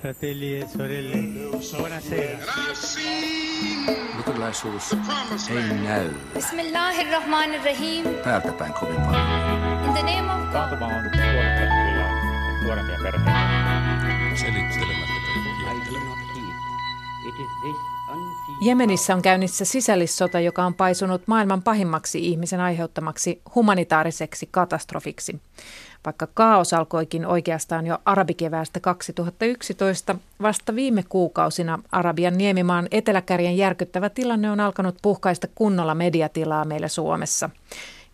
fratelli e sorelle, buonasera. Luterilaisuus ei näy Bismillahirrahmanirrahim. täältä päin kovin paljon. In the name of God. Taantuma on tuonut kyllä nuorempia perheitä. Selittelemättä Jemenissä on käynnissä sisällissota, joka on paisunut maailman pahimmaksi ihmisen aiheuttamaksi humanitaariseksi katastrofiksi. Vaikka kaos alkoikin oikeastaan jo arabikeväästä 2011, vasta viime kuukausina Arabian niemimaan eteläkärjen järkyttävä tilanne on alkanut puhkaista kunnolla mediatilaa meillä Suomessa.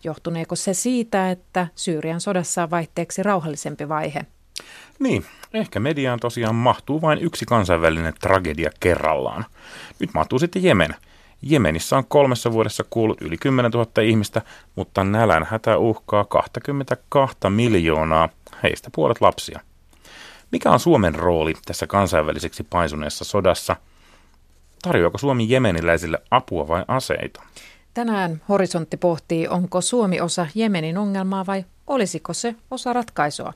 Johtuneeko se siitä, että Syyrian sodassa on vaihteeksi rauhallisempi vaihe? Niin, ehkä mediaan tosiaan mahtuu vain yksi kansainvälinen tragedia kerrallaan. Nyt mahtuu sitten Jemen. Jemenissä on kolmessa vuodessa kuullut yli 10 000 ihmistä, mutta nälän hätä uhkaa 22 miljoonaa, heistä puolet lapsia. Mikä on Suomen rooli tässä kansainväliseksi paisuneessa sodassa? Tarjoako Suomi jemeniläisille apua vai aseita? Tänään Horisontti pohtii, onko Suomi osa Jemenin ongelmaa vai olisiko se osa ratkaisua.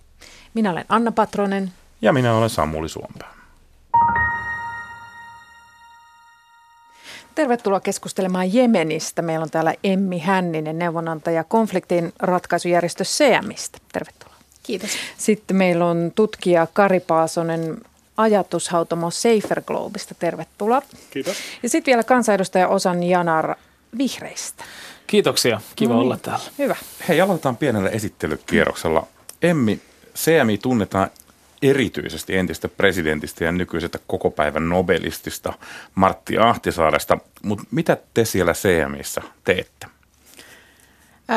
Minä olen Anna Patronen. Ja minä olen Samuli Suompää. Tervetuloa keskustelemaan Jemenistä. Meillä on täällä Emmi Hänninen, neuvonantaja konfliktin ratkaisujärjestö CMistä. Tervetuloa. Kiitos. Sitten meillä on tutkija Kari Paasonen ajatushautomo Safer Globista. Tervetuloa. Kiitos. Ja sitten vielä kansanedustaja Osan Janar Vihreistä. Kiitoksia. Kiva No niin. olla täällä. Hyvä. Hei, aloitetaan pienellä esittelykierroksella. Emmi, CMI tunnetaan erityisesti entistä presidentistä ja nykyisestä koko päivän nobelistista Martti Ahtisaaresta, mutta mitä te siellä CMIssä teette?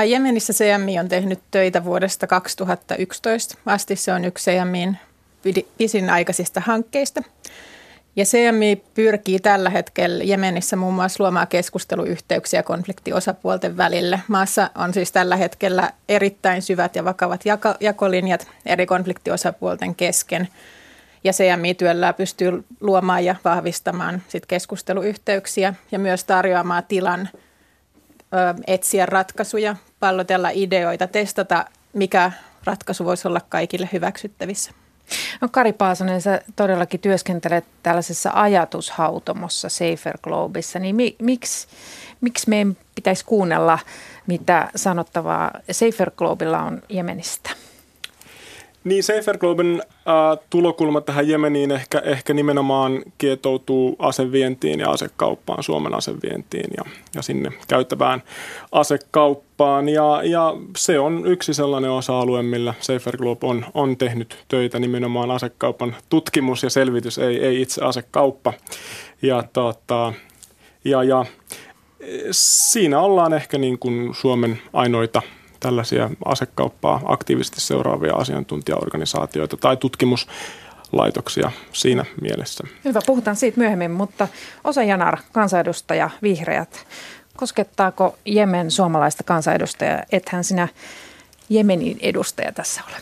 Jemenissä CMI on tehnyt töitä vuodesta 2011 asti. Se on yksi CMIin pisin aikaisista hankkeista. Ja CMI pyrkii tällä hetkellä Jemenissä muun muassa luomaan keskusteluyhteyksiä konfliktiosapuolten välille. Maassa on siis tällä hetkellä erittäin syvät ja vakavat jako- jakolinjat eri konfliktiosapuolten kesken. Ja CMI-työllä pystyy luomaan ja vahvistamaan sit keskusteluyhteyksiä ja myös tarjoamaan tilan ö, etsiä ratkaisuja, pallotella ideoita, testata, mikä ratkaisu voisi olla kaikille hyväksyttävissä. No Kari Paasonen, sä todellakin työskentelet tällaisessa ajatushautomossa Safer Globissa, niin mi- miksi, miksi meidän pitäisi kuunnella, mitä sanottavaa Safer Globilla on Jemenistä? Niin Safer Globen äh, tulokulma tähän Jemeniin ehkä, ehkä nimenomaan kietoutuu asevientiin ja asekauppaan, Suomen asevientiin ja, ja sinne käyttävään asekauppaan. Ja, ja se on yksi sellainen osa-alue, millä Safer Globe on, on tehnyt töitä nimenomaan asekaupan tutkimus ja selvitys, ei, ei itse asekauppa. Ja, tota, ja, ja siinä ollaan ehkä niin kuin Suomen ainoita tällaisia asekauppaa aktiivisesti seuraavia asiantuntijaorganisaatioita tai tutkimuslaitoksia siinä mielessä. Hyvä, puhutaan siitä myöhemmin, mutta Osa Janar, kansanedustaja, vihreät. Koskettaako Jemen suomalaista kansanedustajaa? Ethän sinä Jemenin edustaja tässä ole.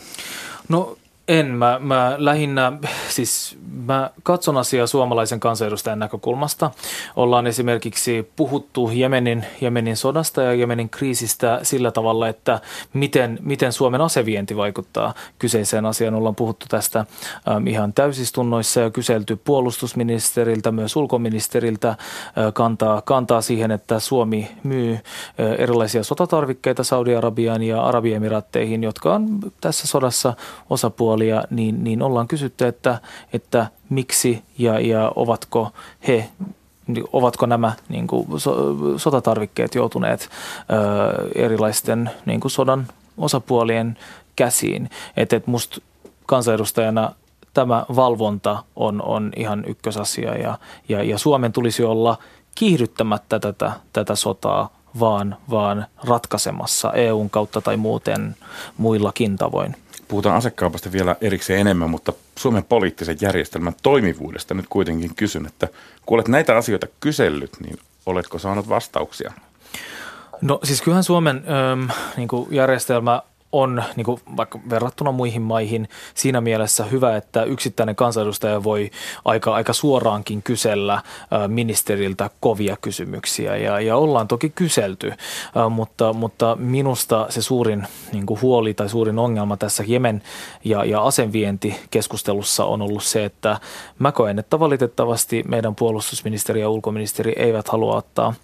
No en. Mä, mä lähinnä, siis mä katson asiaa suomalaisen kansanedustajan näkökulmasta. Ollaan esimerkiksi puhuttu Jemenin, Jemenin sodasta ja Jemenin kriisistä sillä tavalla, että miten, miten Suomen asevienti vaikuttaa kyseiseen asiaan. Ollaan puhuttu tästä äm, ihan täysistunnoissa ja kyselty puolustusministeriltä, myös ulkoministeriltä äh, kantaa, kantaa siihen, että Suomi myy äh, erilaisia sotatarvikkeita Saudi-Arabiaan ja Arabiemiraatteihin, jotka on tässä sodassa osapuolia, niin, niin ollaan kysytty, että, että miksi ja, ja ovatko he ovatko nämä niin kuin, so, sotatarvikkeet joutuneet ö, erilaisten niin kuin sodan osapuolien käsiin. Että et musta kansanedustajana tämä valvonta on, on ihan ykkösasia ja, ja, ja Suomen tulisi olla kiihdyttämättä tätä, tätä sotaa, vaan, vaan ratkaisemassa EUn kautta tai muuten muillakin tavoin. Puhutaan asekaupasta vielä erikseen enemmän, mutta Suomen poliittisen järjestelmän toimivuudesta nyt kuitenkin kysyn, että kun olet näitä asioita kysellyt, niin oletko saanut vastauksia? No siis kyllähän Suomen äm, niin järjestelmä on niin kuin vaikka verrattuna muihin maihin siinä mielessä hyvä, että yksittäinen kansanedustaja voi aika, aika suoraankin kysellä ministeriltä kovia kysymyksiä. Ja, ja ollaan toki kyselty, mutta, mutta minusta se suurin niin kuin huoli tai suurin ongelma tässä Jemen ja, ja asenvientikeskustelussa on ollut se, että mä koen, että valitettavasti meidän puolustusministeri ja ulkoministeri eivät halua ottaa –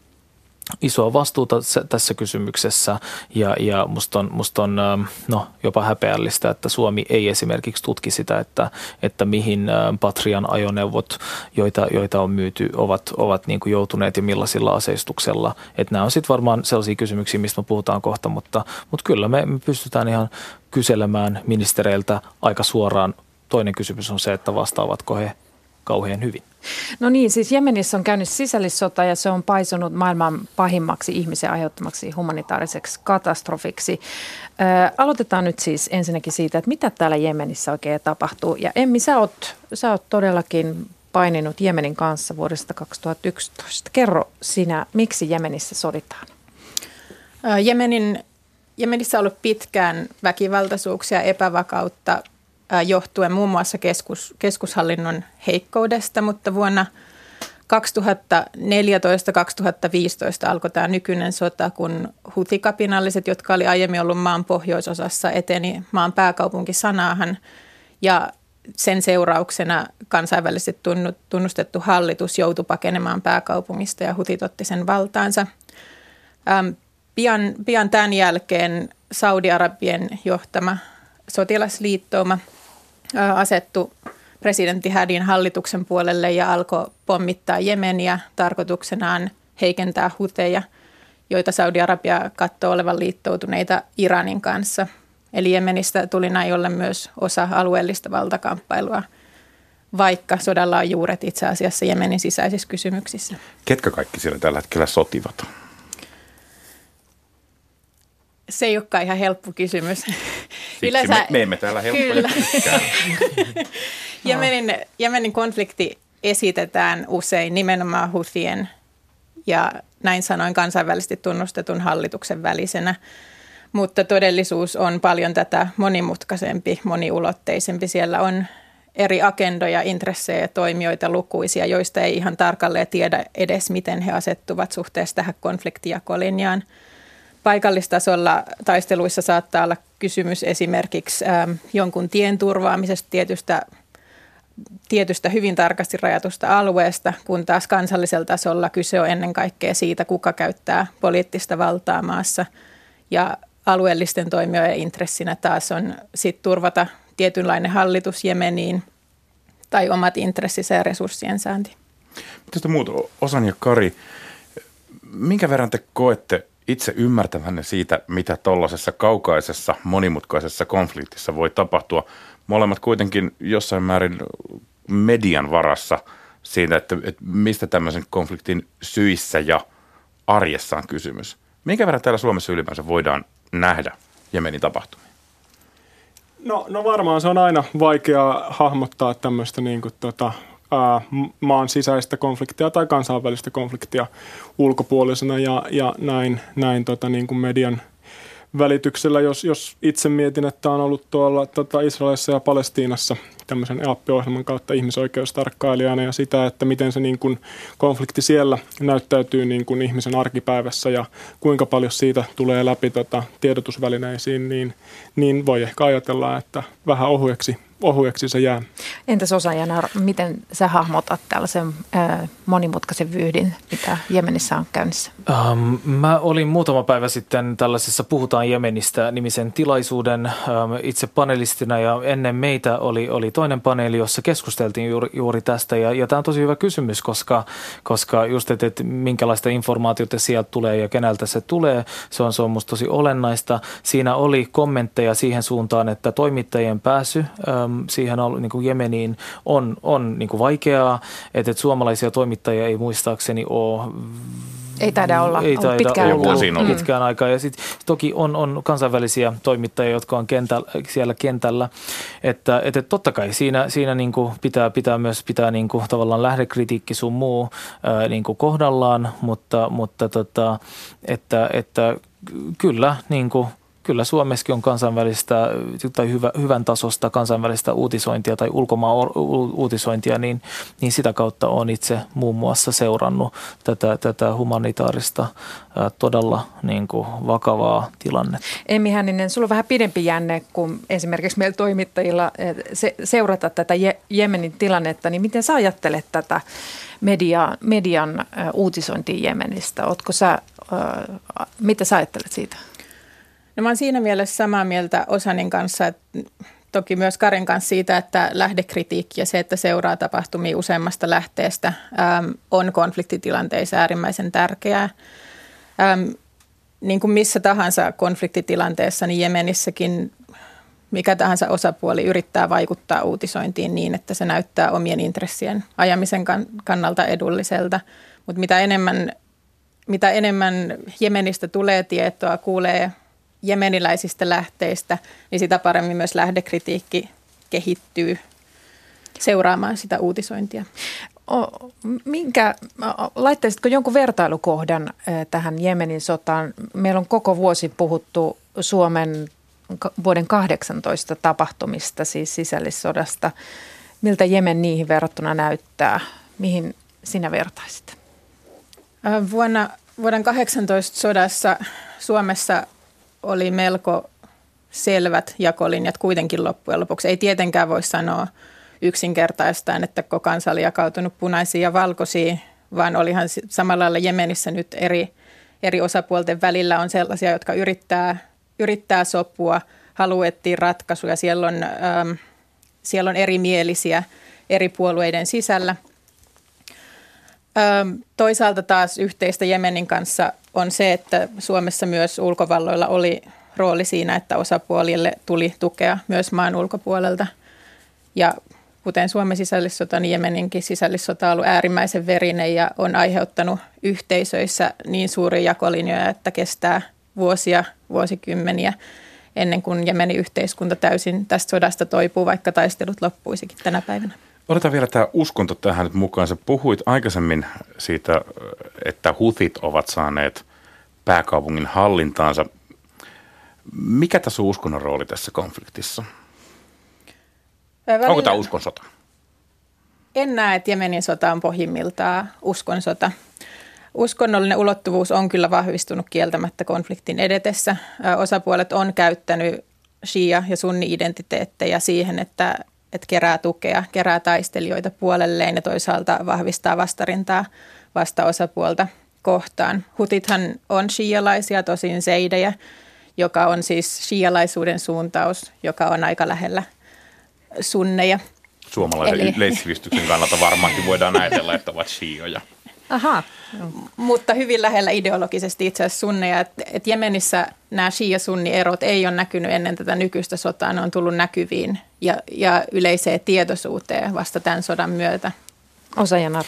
isoa vastuuta tässä kysymyksessä ja, ja musta on, musta on ähm, no, jopa häpeällistä, että Suomi ei esimerkiksi tutki sitä, että, että mihin ähm, Patrian ajoneuvot, joita, joita on myyty, ovat, ovat niin kuin joutuneet ja millaisilla aseistuksella. Että nämä on sitten varmaan sellaisia kysymyksiä, mistä me puhutaan kohta, mutta, mutta kyllä me, me pystytään ihan kyselemään ministereiltä aika suoraan. Toinen kysymys on se, että vastaavatko he kauhean hyvin. No niin, siis Jemenissä on käynnissä sisällissota ja se on paisunut maailman pahimmaksi ihmisen aiheuttamaksi humanitaariseksi katastrofiksi. Ö, aloitetaan nyt siis ensinnäkin siitä, että mitä täällä Jemenissä oikein tapahtuu. Ja Emmi, sä oot, sä oot todellakin paininut Jemenin kanssa vuodesta 2011. Kerro sinä, miksi Jemenissä soditaan? Jemenin, Jemenissä on ollut pitkään väkivaltaisuuksia, epävakautta johtuen muun muassa keskus, keskushallinnon heikkoudesta, mutta vuonna 2014-2015 alkoi tämä nykyinen sota, kun hutikapinalliset, jotka oli aiemmin ollut maan pohjoisosassa, eteni maan pääkaupunki Sanaahan ja sen seurauksena kansainvälisesti tunnustettu hallitus joutui pakenemaan pääkaupungista ja hutit otti sen valtaansa. pian, pian tämän jälkeen Saudi-Arabien johtama sotilasliittouma – asettu presidentti Hadin hallituksen puolelle ja alkoi pommittaa Jemeniä tarkoituksenaan heikentää huteja, joita Saudi-Arabia katsoo olevan liittoutuneita Iranin kanssa. Eli Jemenistä tuli näin ollen myös osa alueellista valtakamppailua, vaikka sodalla on juuret itse asiassa Jemenin sisäisissä kysymyksissä. Ketkä kaikki siellä tällä hetkellä sotivat? Se ei olekaan ihan helppo kysymys. Yleensä, me, me emme täällä helppoja Kyllä. Jemenin, Jemenin konflikti esitetään usein nimenomaan Huthien ja näin sanoin kansainvälisesti tunnustetun hallituksen välisenä. Mutta todellisuus on paljon tätä monimutkaisempi, moniulotteisempi. Siellä on eri agendoja, intressejä ja toimijoita lukuisia, joista ei ihan tarkalleen tiedä edes, miten he asettuvat suhteessa tähän konfliktijakolinjaan – paikallistasolla taisteluissa saattaa olla kysymys esimerkiksi ähm, jonkun tien turvaamisesta tietystä, tietystä hyvin tarkasti rajatusta alueesta, kun taas kansallisella tasolla kyse on ennen kaikkea siitä, kuka käyttää poliittista valtaa maassa. Ja alueellisten toimijoiden intressinä taas on sit turvata tietynlainen hallitus Jemeniin tai omat intressinsä ja resurssien saanti. Mitä muut, Osan ja Kari, minkä verran te koette itse ymmärtävänne siitä, mitä tuollaisessa kaukaisessa, monimutkaisessa konfliktissa voi tapahtua. Molemmat kuitenkin jossain määrin median varassa siitä, että, että mistä tämmöisen konfliktin syissä ja arjessa on kysymys. Minkä verran täällä Suomessa ylipäänsä voidaan nähdä Jemenin tapahtumia? No, no varmaan se on aina vaikea hahmottaa tämmöistä niin kuin, tota, ää, maan sisäistä konfliktia tai kansainvälistä konfliktia ulkopuolisena ja, ja näin, näin tota, niin kuin median välityksellä, jos, jos itse mietin, että on ollut tuolla tota Israelissa ja Palestiinassa tämmöisen EAP-ohjelman kautta ihmisoikeustarkkailijana ja sitä, että miten se niin kuin konflikti siellä näyttäytyy niin kuin ihmisen arkipäivässä ja kuinka paljon siitä tulee läpi tota tiedotusvälineisiin, niin, niin voi ehkä ajatella, että vähän ohueksi ohueksi se jää. Entäs osaajana, miten sä hahmotat tällaisen äh, monimutkaisen vyyhdin, mitä Jemenissä on käynnissä? Um, mä olin muutama päivä sitten tällaisessa Puhutaan Jemenistä nimisen tilaisuuden um, itse panelistina ja ennen meitä oli, oli toinen paneeli, jossa keskusteltiin juuri, juuri tästä ja, ja tämä on tosi hyvä kysymys, koska, koska just, että, että minkälaista informaatiota sieltä tulee ja keneltä se tulee, se on, se on musta tosi olennaista. Siinä oli kommentteja siihen suuntaan, että toimittajien pääsy um, siihen on, niin kuin Jemeniin on, on niin kuin vaikeaa, että, että suomalaisia toimittajia ei muistaakseni ole ei taida olla, ei taida pitkään, olla ollut. pitkään aikaa. Ja sitten toki on, on kansainvälisiä toimittajia, jotka on kentällä, siellä kentällä. Että, että totta kai siinä, siinä niin kuin pitää, pitää myös pitää niin kuin tavallaan lähdekritiikki sun muu ää, niin kuin kohdallaan, mutta, mutta tota, että, että kyllä niin kuin kyllä Suomessakin on kansainvälistä tai hyvä, hyvän tasosta kansainvälistä uutisointia tai ulkomaan uutisointia, niin, niin sitä kautta on itse muun muassa seurannut tätä, tätä humanitaarista todella niin kuin vakavaa tilannetta. Emmi Hänninen, sulla on vähän pidempi jänne kuin esimerkiksi meillä toimittajilla se, seurata tätä Jemenin tilannetta, niin miten sä ajattelet tätä media, median uutisointia Jemenistä? Ootko sä, mitä sä ajattelet siitä? No mä oon siinä mielessä samaa mieltä Osanin kanssa, että toki myös Karin kanssa siitä, että lähdekritiikki ja se, että seuraa tapahtumia useammasta lähteestä, äm, on konfliktitilanteissa äärimmäisen tärkeää. Äm, niin kuin missä tahansa konfliktitilanteessa, niin Jemenissäkin mikä tahansa osapuoli yrittää vaikuttaa uutisointiin niin, että se näyttää omien intressien ajamisen kannalta edulliselta. Mutta mitä enemmän, mitä enemmän Jemenistä tulee tietoa, kuulee jemeniläisistä lähteistä, niin sitä paremmin myös lähdekritiikki kehittyy seuraamaan sitä uutisointia. Minkä, laittaisitko jonkun vertailukohdan tähän Jemenin sotaan? Meillä on koko vuosi puhuttu Suomen vuoden 18 tapahtumista, siis sisällissodasta. Miltä Jemen niihin verrattuna näyttää? Mihin sinä vertaisit? Vuonna, vuoden 18 sodassa Suomessa oli melko selvät jakolinjat kuitenkin loppujen lopuksi. Ei tietenkään voi sanoa yksinkertaistaan, että koko kansa oli jakautunut punaisiin ja valkoisiin, vaan olihan samalla lailla Jemenissä nyt eri, eri osapuolten välillä on sellaisia, jotka yrittää, yrittää sopua, haluettiin ratkaisuja. Siellä on, ähm, siellä on erimielisiä eri puolueiden sisällä. Ähm, toisaalta taas yhteistä Jemenin kanssa on se, että Suomessa myös ulkovalloilla oli rooli siinä, että osapuolille tuli tukea myös maan ulkopuolelta. Ja kuten Suomen sisällissota, niin Jemeninkin sisällissota on ollut äärimmäisen verinen ja on aiheuttanut yhteisöissä niin suuria jakolinjoja, että kestää vuosia, vuosikymmeniä ennen kuin Jemenin yhteiskunta täysin tästä sodasta toipuu, vaikka taistelut loppuisikin tänä päivänä. Otetaan vielä tämä uskonto tähän nyt mukaan. Sä puhuit aikaisemmin siitä, että hutit ovat saaneet pääkaupungin hallintaansa. Mikä tässä on uskonnon rooli tässä konfliktissa? Välillä, Onko tämä uskonsota? En näe, että Jemenin sota on pohjimmiltaan uskonsota. Uskonnollinen ulottuvuus on kyllä vahvistunut kieltämättä konfliktin edetessä. Osapuolet on käyttänyt shia- ja sunni-identiteettejä siihen, että että kerää tukea, kerää taistelijoita puolelleen ja toisaalta vahvistaa vastarintaa vastaosapuolta kohtaan. Hutithan on shialaisia, tosin seidejä, joka on siis shialaisuuden suuntaus, joka on aika lähellä sunneja. Suomalaisen Eli... yleissivistyksen kannalta varmaankin voidaan ajatella, että ovat shioja. Aha. Mutta hyvin lähellä ideologisesti itse asiassa sunneja. Että et Jemenissä nämä shia-sunni-erot ei ole näkynyt ennen tätä nykyistä sotaa. Ne on tullut näkyviin ja, ja yleiseen tietoisuuteen vasta tämän sodan myötä. Osajana.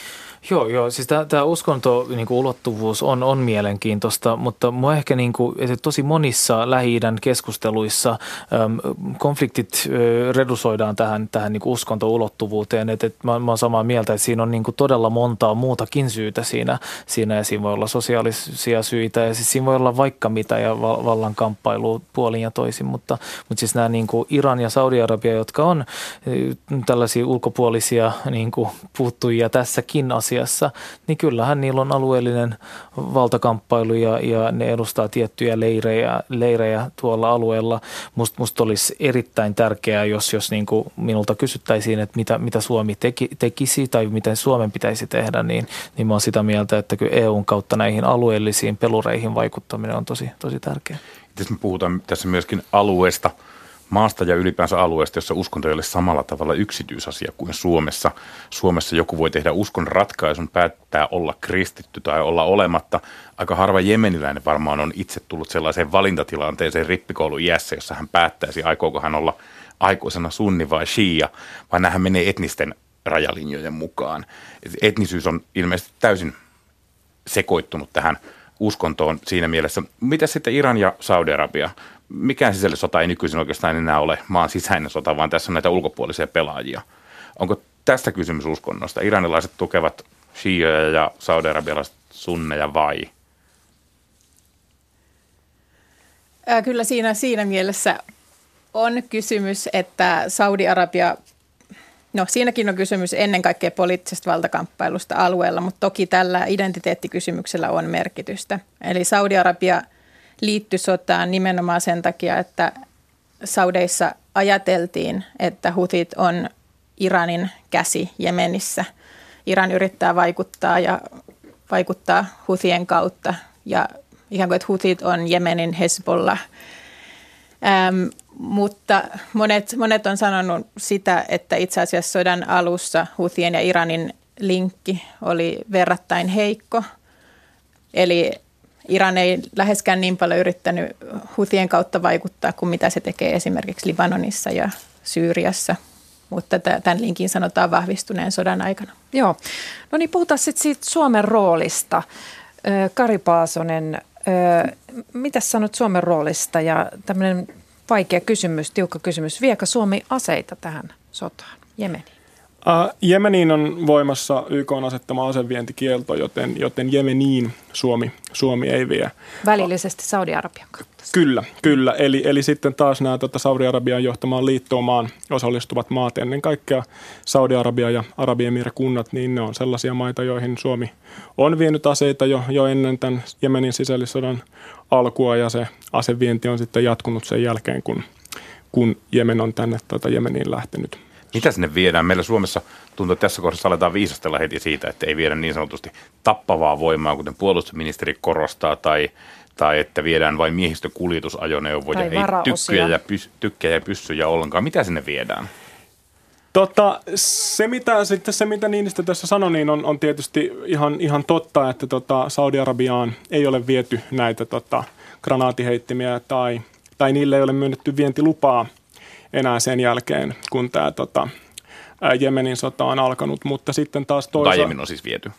Joo, joo. Siis tämä uskonto niin kuin ulottuvuus on, on mielenkiintoista, mutta mua ehkä niin että tosi monissa lähi keskusteluissa äm, konfliktit ö, redusoidaan tähän, tähän niin kuin uskonto-ulottuvuuteen. Että, että mä, mä olen samaa mieltä, että siinä on niin kuin todella montaa muutakin syytä siinä, siinä ja siinä voi olla sosiaalisia syitä ja siis siinä voi olla vaikka mitä ja vallan kamppailu puolin ja toisin, mutta, mutta siis nämä niin kuin Iran ja Saudi-Arabia, jotka on tällaisia ulkopuolisia niin kuin puuttujia tässäkin asiassa, asiassa, niin kyllähän niillä on alueellinen valtakamppailu ja, ja ne edustaa tiettyjä leirejä, leirejä tuolla alueella. Musta must olisi erittäin tärkeää, jos, jos niin kuin minulta kysyttäisiin, että mitä, mitä Suomi teki, tekisi tai miten Suomen pitäisi tehdä, niin, niin mä oon sitä mieltä, että kyllä EUn kautta näihin alueellisiin pelureihin vaikuttaminen on tosi, tosi tärkeää. Tässä me puhutaan tässä myöskin alueesta – maasta ja ylipäänsä alueesta, jossa uskonto ei ole samalla tavalla yksityisasia kuin Suomessa. Suomessa joku voi tehdä uskon ratkaisun, päättää olla kristitty tai olla olematta. Aika harva jemeniläinen varmaan on itse tullut sellaiseen valintatilanteeseen rippikoulu iässä, jossa hän päättäisi, aikooko hän olla aikuisena sunni vai shia, vai nämähän menee etnisten rajalinjojen mukaan. Etnisyys on ilmeisesti täysin sekoittunut tähän uskontoon siinä mielessä. Mitä sitten Iran ja Saudi-Arabia? mikään sisällissota ei nykyisin oikeastaan enää ole maan sisäinen sota, vaan tässä on näitä ulkopuolisia pelaajia. Onko tästä kysymys uskonnosta? Iranilaiset tukevat shioja ja saudi-arabialaiset sunneja vai? Kyllä siinä, siinä mielessä on kysymys, että Saudi-Arabia, no siinäkin on kysymys ennen kaikkea poliittisesta valtakamppailusta alueella, mutta toki tällä identiteettikysymyksellä on merkitystä. Eli Saudi-Arabia liittyi sotaan nimenomaan sen takia, että Saudeissa ajateltiin, että hutit on Iranin käsi Jemenissä. Iran yrittää vaikuttaa ja vaikuttaa hutien kautta ja ikään kuin, että hutit on Jemenin Hezbollah. Ähm, mutta monet, monet on sanonut sitä, että itse asiassa sodan alussa hutien ja Iranin linkki oli verrattain heikko. Eli Iran ei läheskään niin paljon yrittänyt hutien kautta vaikuttaa kuin mitä se tekee esimerkiksi Libanonissa ja Syyriassa – mutta tämän linkin sanotaan vahvistuneen sodan aikana. Joo. No niin, puhutaan sitten siitä Suomen roolista. Kari Paasonen, mitä sanot Suomen roolista ja tämmöinen vaikea kysymys, tiukka kysymys, viekö Suomi aseita tähän sotaan, Jemeniin? Uh, Jemeniin on voimassa YK on asettama asevientikielto, joten, joten Jemeniin Suomi, Suomi ei vie. Välillisesti Saudi-Arabian kautta. Kyllä, kyllä. Eli, eli sitten taas nämä tota, Saudi-Arabian johtamaan liittoumaan osallistuvat maat, ennen kaikkea Saudi-Arabia ja Arabiemiirikunnat, niin ne on sellaisia maita, joihin Suomi on vienyt aseita jo, jo ennen tämän Jemenin sisällissodan alkua ja se asevienti on sitten jatkunut sen jälkeen, kun, kun Jemen on tänne tota, Jemeniin lähtenyt mitä sinne viedään? Meillä Suomessa tuntuu, että tässä kohdassa aletaan viisastella heti siitä, että ei viedä niin sanotusti tappavaa voimaa, kuten puolustusministeri korostaa, tai, tai että viedään vain miehistökuljetusajoneuvoja, tai ei tykkyjä ja, pys, tykkäjä ja pyssyjä ollenkaan. Mitä sinne viedään? Tota, se, mitä, sitten se, mitä Niinistö tässä sanoi, niin on, on tietysti ihan, ihan totta, että tota, Saudi-Arabiaan ei ole viety näitä tota, granaatiheittimiä tai, tai niille ei ole myönnetty vientilupaa – enää sen jälkeen, kun tämä tota, Jemenin sota on alkanut, mutta sitten taas toisaalta... Aiemmin on siis viety?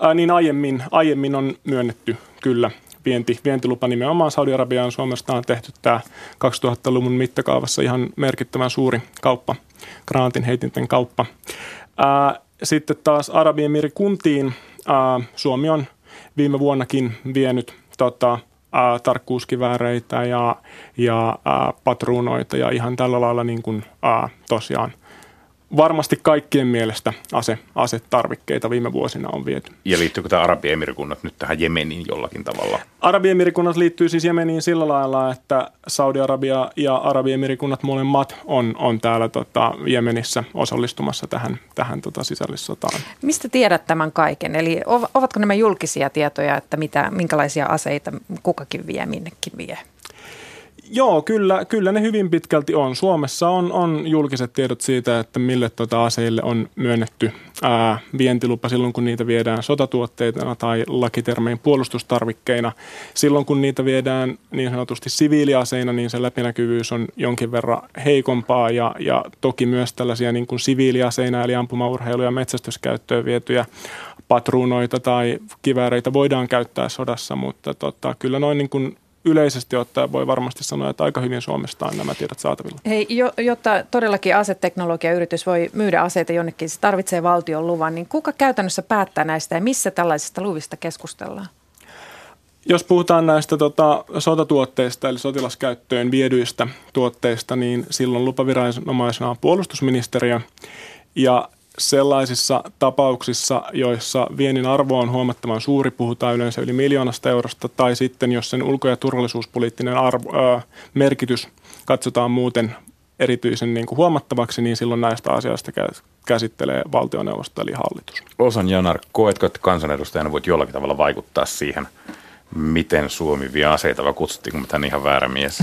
Ää, niin aiemmin, aiemmin on myönnetty kyllä vienti, vientilupa nimenomaan Saudi-Arabiaan. Suomesta on tehty tämä 2000-luvun mittakaavassa ihan merkittävän suuri kauppa, granaatin heitinten kauppa. Ää, sitten taas Arabiemirikuntiin ää, Suomi on viime vuonnakin vienyt tota, ää, tarkkuuskivääreitä ja, ja ää, patruunoita ja ihan tällä lailla niin kuin, ää, tosiaan varmasti kaikkien mielestä ase, asetarvikkeita viime vuosina on viety. Ja liittyykö tämä Arabiemirikunnat nyt tähän Jemeniin jollakin tavalla? Arabiemirikunnat liittyy siis Jemeniin sillä lailla, että Saudi-Arabia ja Arabiemirikunnat molemmat on, on täällä tota, Jemenissä osallistumassa tähän, tähän tota, sisällissotaan. Mistä tiedät tämän kaiken? Eli ovatko nämä julkisia tietoja, että mitä, minkälaisia aseita kukakin vie, minnekin vie? Joo, kyllä, kyllä ne hyvin pitkälti on. Suomessa on, on julkiset tiedot siitä, että mille tuota aseille on myönnetty ää, vientilupa silloin, kun niitä viedään sotatuotteina tai lakitermein puolustustarvikkeina. Silloin, kun niitä viedään niin sanotusti siviiliaseina, niin se läpinäkyvyys on jonkin verran heikompaa ja, ja toki myös tällaisia niin kuin siviiliaseina eli ampumaurheilu- ja metsästyskäyttöön vietyjä patruunoita tai kivääreitä voidaan käyttää sodassa, mutta tota, kyllä noin niin kuin yleisesti ottaen voi varmasti sanoa, että aika hyvin Suomesta on nämä tiedot saatavilla. Hei, jotta todellakin aseteknologiayritys voi myydä aseita jonnekin, se tarvitsee valtion luvan, niin kuka käytännössä päättää näistä ja missä tällaisista luvista keskustellaan? Jos puhutaan näistä tota, sotatuotteista eli sotilaskäyttöön viedyistä tuotteista, niin silloin lupaviranomaisena on puolustusministeriö. Ja sellaisissa tapauksissa, joissa viennin arvo on huomattavan suuri, puhutaan yleensä yli miljoonasta eurosta, tai sitten jos sen ulko- ja turvallisuuspoliittinen arvo, ö, merkitys katsotaan muuten erityisen niin kuin huomattavaksi, niin silloin näistä asioista käsittelee valtioneuvosto eli hallitus. Osan Janar, koetko, että kansanedustajana voit jollakin tavalla vaikuttaa siihen miten Suomi vie aseita, vai kutsuttiinko mä tämän ihan väärä mies?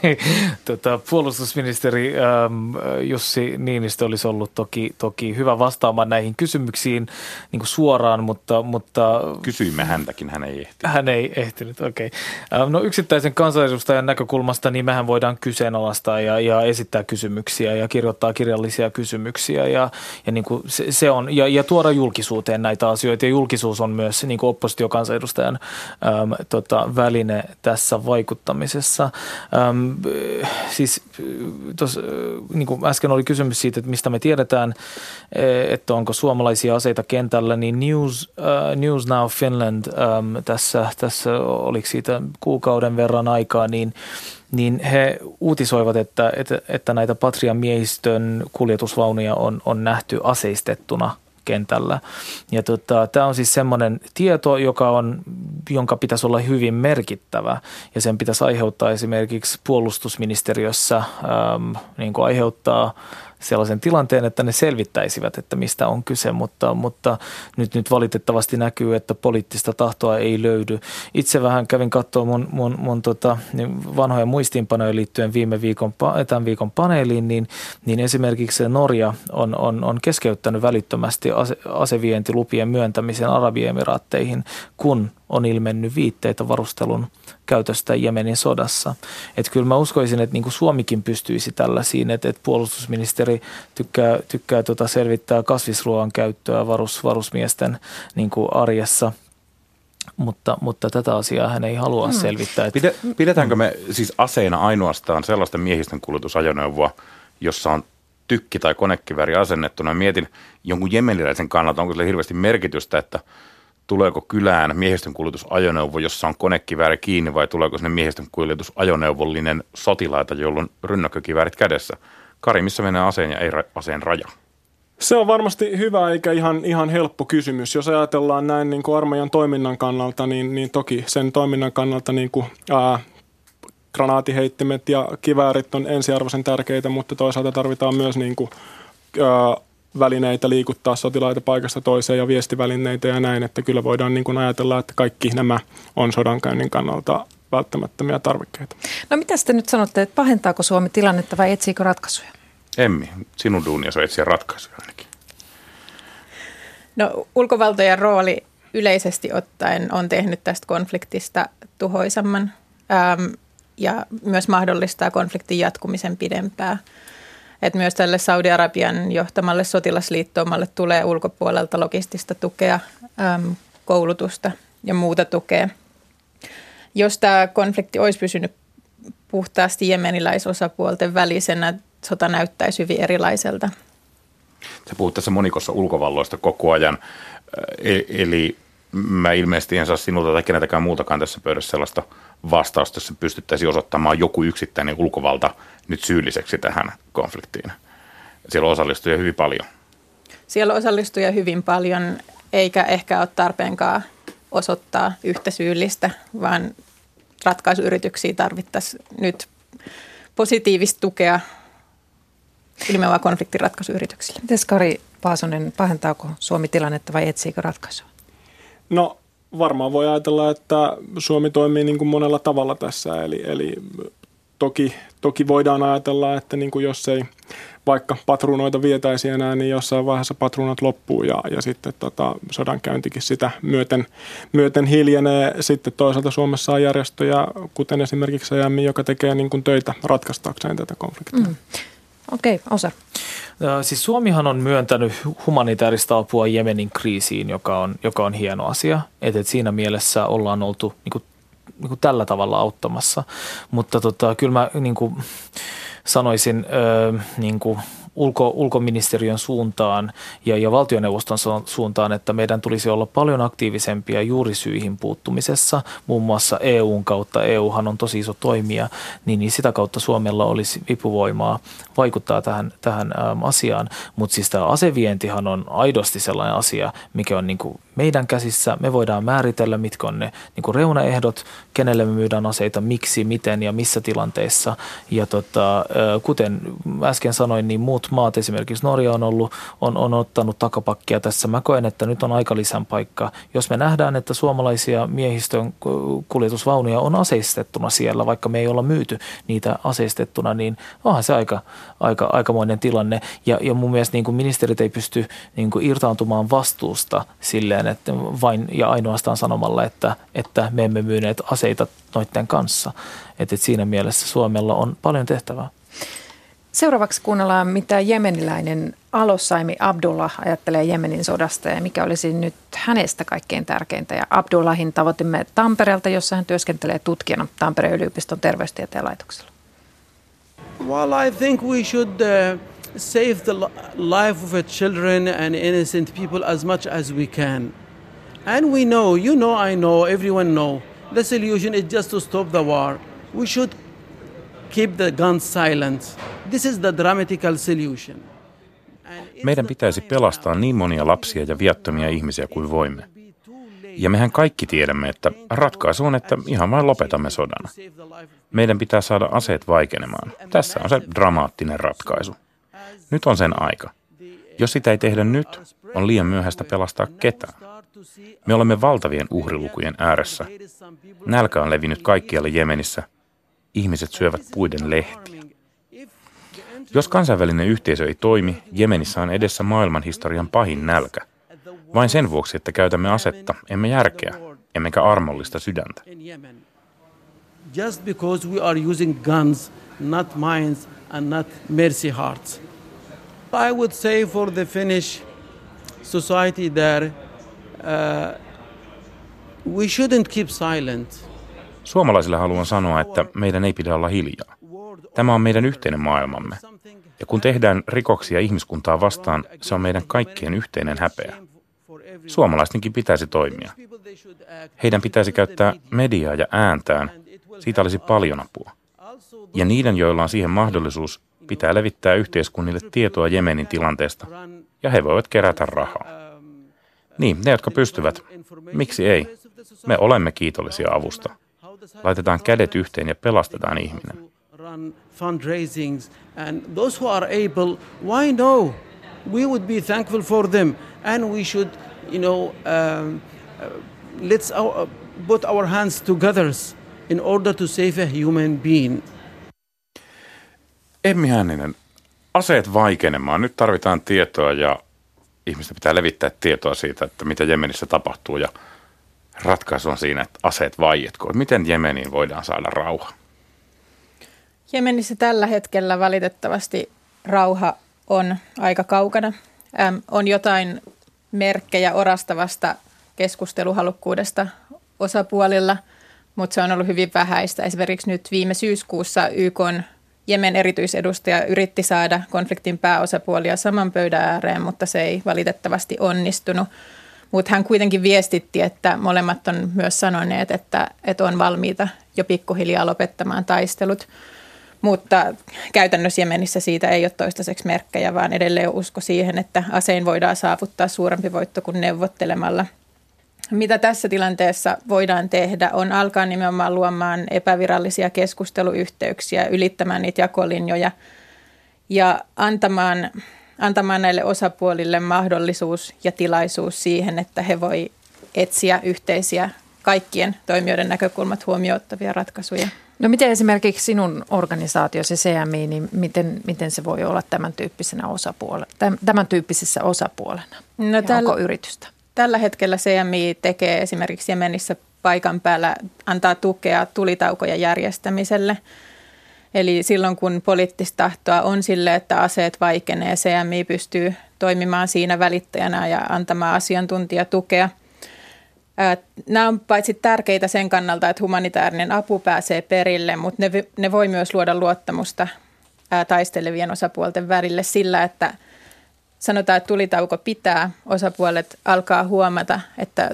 tota, puolustusministeri ähm, Jussi Niinistö olisi ollut toki, toki hyvä vastaamaan näihin kysymyksiin niin kuin suoraan, mutta, mutta... Kysyimme häntäkin, hän ei ehtinyt. Hän ei ehtinyt, okei. Okay. Ähm, no yksittäisen kansanedustajan näkökulmasta, niin mehän voidaan kyseenalaistaa ja, ja esittää kysymyksiä ja kirjoittaa kirjallisia kysymyksiä ja, ja, niin kuin se, se on, ja, ja tuoda julkisuuteen näitä asioita. Ja julkisuus on myös niin kuin oppositiokansanedustajan äh, äm, tota, väline tässä vaikuttamisessa. Äm, siis tos, niin kuin äsken oli kysymys siitä, että mistä me tiedetään, että onko suomalaisia aseita kentällä, niin News, uh, News Now Finland äm, tässä, tässä oliko siitä kuukauden verran aikaa, niin niin he uutisoivat, että, että, että näitä Patrian miehistön kuljetusvaunuja on, on nähty aseistettuna kentällä. Ja tota, tämä on siis semmoinen tieto, joka on, jonka pitäisi olla hyvin merkittävä ja sen pitäisi aiheuttaa esimerkiksi puolustusministeriössä ähm, niin kuin aiheuttaa sellaisen tilanteen, että ne selvittäisivät, että mistä on kyse, mutta, mutta nyt, nyt valitettavasti näkyy, että poliittista tahtoa ei löydy. Itse vähän kävin katsoa mun, mun, mun tota, niin vanhoja muistiinpanoja liittyen viime viikon, tämän viikon paneeliin, niin, niin esimerkiksi Norja on, on, on keskeyttänyt välittömästi ase, asevientilupien myöntämisen Arabiemiraatteihin, kun on ilmennyt viitteitä varustelun käytöstä Jemenin sodassa. Et kyllä mä uskoisin, että niin kuin Suomikin pystyisi tällaisiin, että, että puolustusministeri tykkää, tykkää tota selvittää kasvisruoan käyttöä varus, varusmiesten niin kuin arjessa – mutta, mutta tätä asiaa hän ei halua hmm. selvittää. Että... Pidetäänkö me siis aseina ainoastaan sellaista miehistön kuljetusajoneuvoa, jossa on tykki- tai konekivääri asennettuna? Mietin jonkun jemeniläisen kannalta, onko sille hirveästi merkitystä, että – tuleeko kylään miehistön kuljetusajoneuvo, jossa on konekivääri kiinni vai tuleeko sinne miehistön kuljetusajoneuvollinen sotilaita, jolla on rynnäkkökiväärit kädessä. Kari, missä menee aseen ja ei aseen raja? Se on varmasti hyvä eikä ihan, ihan helppo kysymys. Jos ajatellaan näin niin kuin armeijan toiminnan kannalta, niin, niin toki sen toiminnan kannalta niin kuin, ää, granaatiheittimet ja kiväärit on ensiarvoisen tärkeitä, mutta toisaalta tarvitaan myös niin kuin, ää, välineitä liikuttaa sotilaita paikasta toiseen ja viestivälineitä ja näin, että kyllä voidaan niin kuin ajatella, että kaikki nämä on sodankäynnin kannalta välttämättömiä tarvikkeita. No mitä te nyt sanotte, että pahentaako Suomi tilannetta vai etsiikö ratkaisuja? Emmi, sinun duunia on etsiä ratkaisuja ainakin. No ulkovaltojen rooli yleisesti ottaen on tehnyt tästä konfliktista tuhoisamman äm, ja myös mahdollistaa konfliktin jatkumisen pidempään että myös tälle Saudi-Arabian johtamalle sotilasliittoomalle tulee ulkopuolelta logistista tukea, koulutusta ja muuta tukea. Jos tämä konflikti olisi pysynyt puhtaasti jemeniläisosapuolten välisenä, sota näyttäisi hyvin erilaiselta. Sä puhut tässä monikossa ulkovalloista koko ajan, e- eli mä ilmeisesti en saa sinulta tai keneltäkään muutakaan tässä pöydässä sellaista vastausta, jossa pystyttäisiin osoittamaan joku yksittäinen ulkovalta nyt syylliseksi tähän konfliktiin. Siellä on osallistujia hyvin paljon. Siellä on osallistujia hyvin paljon, eikä ehkä ole tarpeenkaan osoittaa yhtä syyllistä, vaan ratkaisuyrityksiä tarvittaisiin nyt positiivista tukea nimenomaan konfliktiratkaisuyrityksille. Mites Kari Paasonen, pahentaako Suomi tilannetta vai etsiikö ratkaisua? No varmaan voi ajatella, että Suomi toimii niin kuin monella tavalla tässä. Eli, eli toki, toki voidaan ajatella, että niin kuin jos ei vaikka patruunoita vietäisi enää, niin jossain vaiheessa patruunat loppuu ja, ja sitten tota, sodankäyntikin sitä myöten, myöten hiljenee. Sitten toisaalta Suomessa on järjestöjä, kuten esimerkiksi EMI, joka tekee niin kuin töitä ratkaistakseen tätä konfliktia. Mm. Okei, okay, Osa. Siis Suomihan on myöntänyt humanitaarista apua Jemenin kriisiin, joka on, joka on hieno asia. Et, et siinä mielessä ollaan oltu niin kuin, niin kuin tällä tavalla auttamassa. Mutta tota, kyllä mä niin kuin, sanoisin ö, niin kuin, ulko, ulkoministeriön suuntaan ja, ja valtioneuvoston suuntaan, että meidän tulisi olla paljon aktiivisempia juurisyihin puuttumisessa, muun muassa EUn kautta. EUhan on tosi iso toimija, niin, niin sitä kautta Suomella olisi vipuvoimaa vaikuttaa tähän, tähän äm, asiaan. Mutta siis tämä asevientihan on aidosti sellainen asia, mikä on niin kuin meidän käsissä. Me voidaan määritellä, mitkä on ne niin kuin reunaehdot, kenelle me myydään aseita, miksi, miten ja missä tilanteissa. Ja tota, kuten äsken sanoin, niin muut maat, esimerkiksi Norja on, ollut, on, on ottanut takapakkia tässä. Mä koen, että nyt on aika lisän paikka. Jos me nähdään, että suomalaisia miehistön kuljetusvaunuja on aseistettuna siellä, vaikka me ei olla myyty niitä aseistettuna, niin onhan se aika, aika, aikamoinen tilanne. Ja, ja mun mielestä niin kuin ministerit ei pysty niin kuin irtaantumaan vastuusta silleen, että vain ja ainoastaan sanomalla, että, että me emme myyneet aseita noiden kanssa. Että, että siinä mielessä Suomella on paljon tehtävää. Seuraavaksi kuunnellaan, mitä jemeniläinen Alossaimi Abdullah ajattelee Jemenin sodasta ja mikä olisi nyt hänestä kaikkein tärkeintä. Ja Abdullahin tavoitimme Tampereelta, jossa hän työskentelee tutkijana Tampereen yliopiston terveystieteen laitoksella. Well, I think we should uh, save the life of the children and innocent people as much as we can. And we know, you know, I know, everyone know, the solution is just to stop the war. We should keep the guns silent. This is the dramatical solution. Meidän pitäisi pelastaa niin monia lapsia ja viattomia ihmisiä kuin voimme. Ja mehän kaikki tiedämme, että ratkaisu on, että ihan vain lopetamme sodan. Meidän pitää saada aseet vaikenemaan. Tässä on se dramaattinen ratkaisu. Nyt on sen aika. Jos sitä ei tehdä nyt, on liian myöhäistä pelastaa ketään. Me olemme valtavien uhrilukujen ääressä. Nälkä on levinnyt kaikkialle Jemenissä. Ihmiset syövät puiden lehtiä. Jos kansainvälinen yhteisö ei toimi, Jemenissä on edessä maailmanhistorian pahin nälkä. Vain sen vuoksi, että käytämme asetta, emme järkeä, emmekä armollista sydäntä. Just because we are using guns, not minds and not mercy hearts. I would say for the Finnish society there, we shouldn't keep silent. Suomalaisille haluan sanoa, että meidän ei pidä olla hiljaa. Tämä on meidän yhteinen maailmamme. Ja kun tehdään rikoksia ihmiskuntaa vastaan, se on meidän kaikkien yhteinen häpeä. Suomalaistenkin pitäisi toimia. Heidän pitäisi käyttää mediaa ja ääntään. Siitä olisi paljon apua. Ja niiden, joilla on siihen mahdollisuus, pitää levittää yhteiskunnille tietoa Jemenin tilanteesta, ja he voivat kerätä rahaa. Niin, ne, jotka pystyvät. Miksi ei? Me olemme kiitollisia avusta. Laitetaan kädet yhteen ja pelastetaan ihminen. Run fundraisings and those who are able, why no? We would be thankful for them and we should, you know, um, uh, let's our, uh, put our hands together in order to save a human being. Emmi Hänninen, aseet vaikenemaan. Nyt tarvitaan tietoa ja ihmisten pitää levittää tietoa siitä, että mitä Jemenissä tapahtuu ja ratkaisu on siinä, että aseet vaietkoon. Miten Jemeniin voidaan saada rauha? Jemenissä tällä hetkellä valitettavasti rauha on aika kaukana. Ähm, on jotain merkkejä orastavasta keskusteluhalukkuudesta osapuolilla, mutta se on ollut hyvin vähäistä. Esimerkiksi nyt viime syyskuussa YK Jemen erityisedustaja yritti saada konfliktin pääosapuolia saman pöydän ääreen, mutta se ei valitettavasti onnistunut. Mutta hän kuitenkin viestitti, että molemmat on myös sanoneet, että, että on valmiita jo pikkuhiljaa lopettamaan taistelut. Mutta käytännössä Jemenissä siitä ei ole toistaiseksi merkkejä, vaan edelleen usko siihen, että asein voidaan saavuttaa suurempi voitto kuin neuvottelemalla. Mitä tässä tilanteessa voidaan tehdä, on alkaa nimenomaan luomaan epävirallisia keskusteluyhteyksiä, ylittämään niitä jakolinjoja ja antamaan, antamaan näille osapuolille mahdollisuus ja tilaisuus siihen, että he voi etsiä yhteisiä kaikkien toimijoiden näkökulmat huomioittavia ratkaisuja. No miten esimerkiksi sinun organisaatiosi CMI, niin miten, miten se voi olla tämän, tyyppisenä osapuolena, tämän tyyppisessä osapuolena? No tällä, onko yritystä? Tällä hetkellä CMI tekee esimerkiksi Jemenissä paikan päällä, antaa tukea tulitaukojen järjestämiselle. Eli silloin kun poliittista tahtoa on sille, että aseet vaikenee, CMI pystyy toimimaan siinä välittäjänä ja antamaan asiantuntijatukea – Nämä on paitsi tärkeitä sen kannalta, että humanitaarinen apu pääsee perille, mutta ne, ne voi myös luoda luottamusta taistelevien osapuolten välille sillä, että sanotaan, että tulitauko pitää, osapuolet alkaa huomata, että